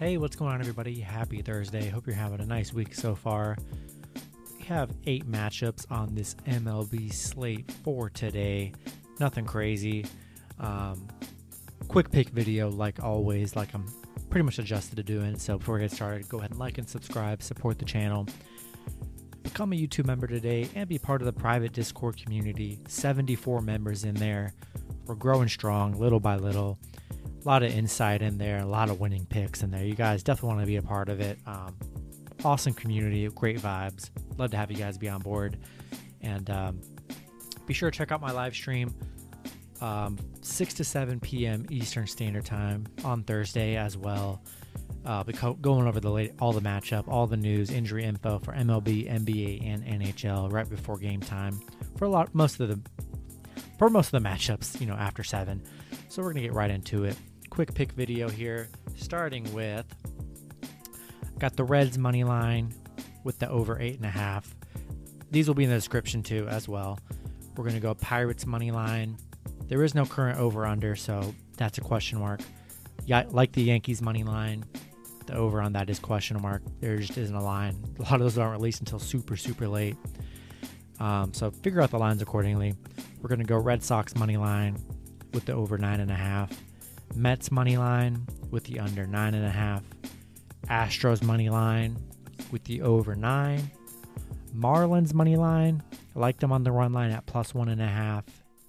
Hey, what's going on, everybody? Happy Thursday. Hope you're having a nice week so far. We have eight matchups on this MLB slate for today. Nothing crazy. Um, quick pick video, like always, like I'm pretty much adjusted to doing. So before we get started, go ahead and like and subscribe, support the channel. Become a YouTube member today and be part of the private Discord community. 74 members in there. We're growing strong little by little a lot of insight in there, a lot of winning picks in there. You guys definitely want to be a part of it. Um, awesome community, great vibes. Love to have you guys be on board. And um, be sure to check out my live stream, um, 6 to 7 p.m. Eastern Standard Time on Thursday as well. Uh, going over the late, all the matchup, all the news, injury info for MLB, NBA, and NHL right before game time for a lot, most of the, for most of the matchups, you know, after seven. So we're gonna get right into it quick pick video here, starting with got the Reds money line with the over eight and a half. These will be in the description too as well. We're gonna go Pirates money line. There is no current over under, so that's a question mark. Yeah, like the Yankees money line, the over on that is question mark. There just isn't a line. A lot of those aren't released until super super late. Um, so figure out the lines accordingly. We're gonna go Red Sox money line with the over nine and a half. Mets money line with the under nine and a half. Astros money line with the over nine. Marlins money line. I like them on the run line at plus one and a half.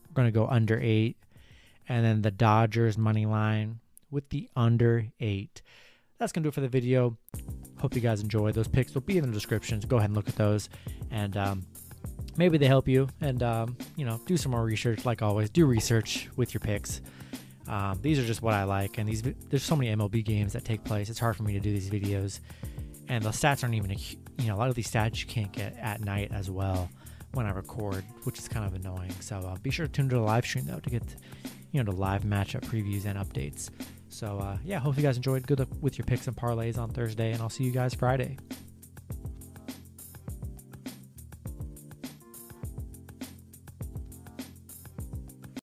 We're to go under eight. And then the Dodgers money line with the under eight. That's to do it for the video. Hope you guys enjoy. Those picks will be in the descriptions. Go ahead and look at those. And um, maybe they help you. And, um, you know, do some more research. Like always, do research with your picks. Um, these are just what I like, and these there's so many MLB games that take place. It's hard for me to do these videos, and the stats aren't even you know a lot of these stats you can't get at night as well when I record, which is kind of annoying. So uh, be sure to tune to the live stream though to get you know the live matchup previews and updates. So uh, yeah, hope you guys enjoyed. Good luck with your picks and parlays on Thursday, and I'll see you guys Friday.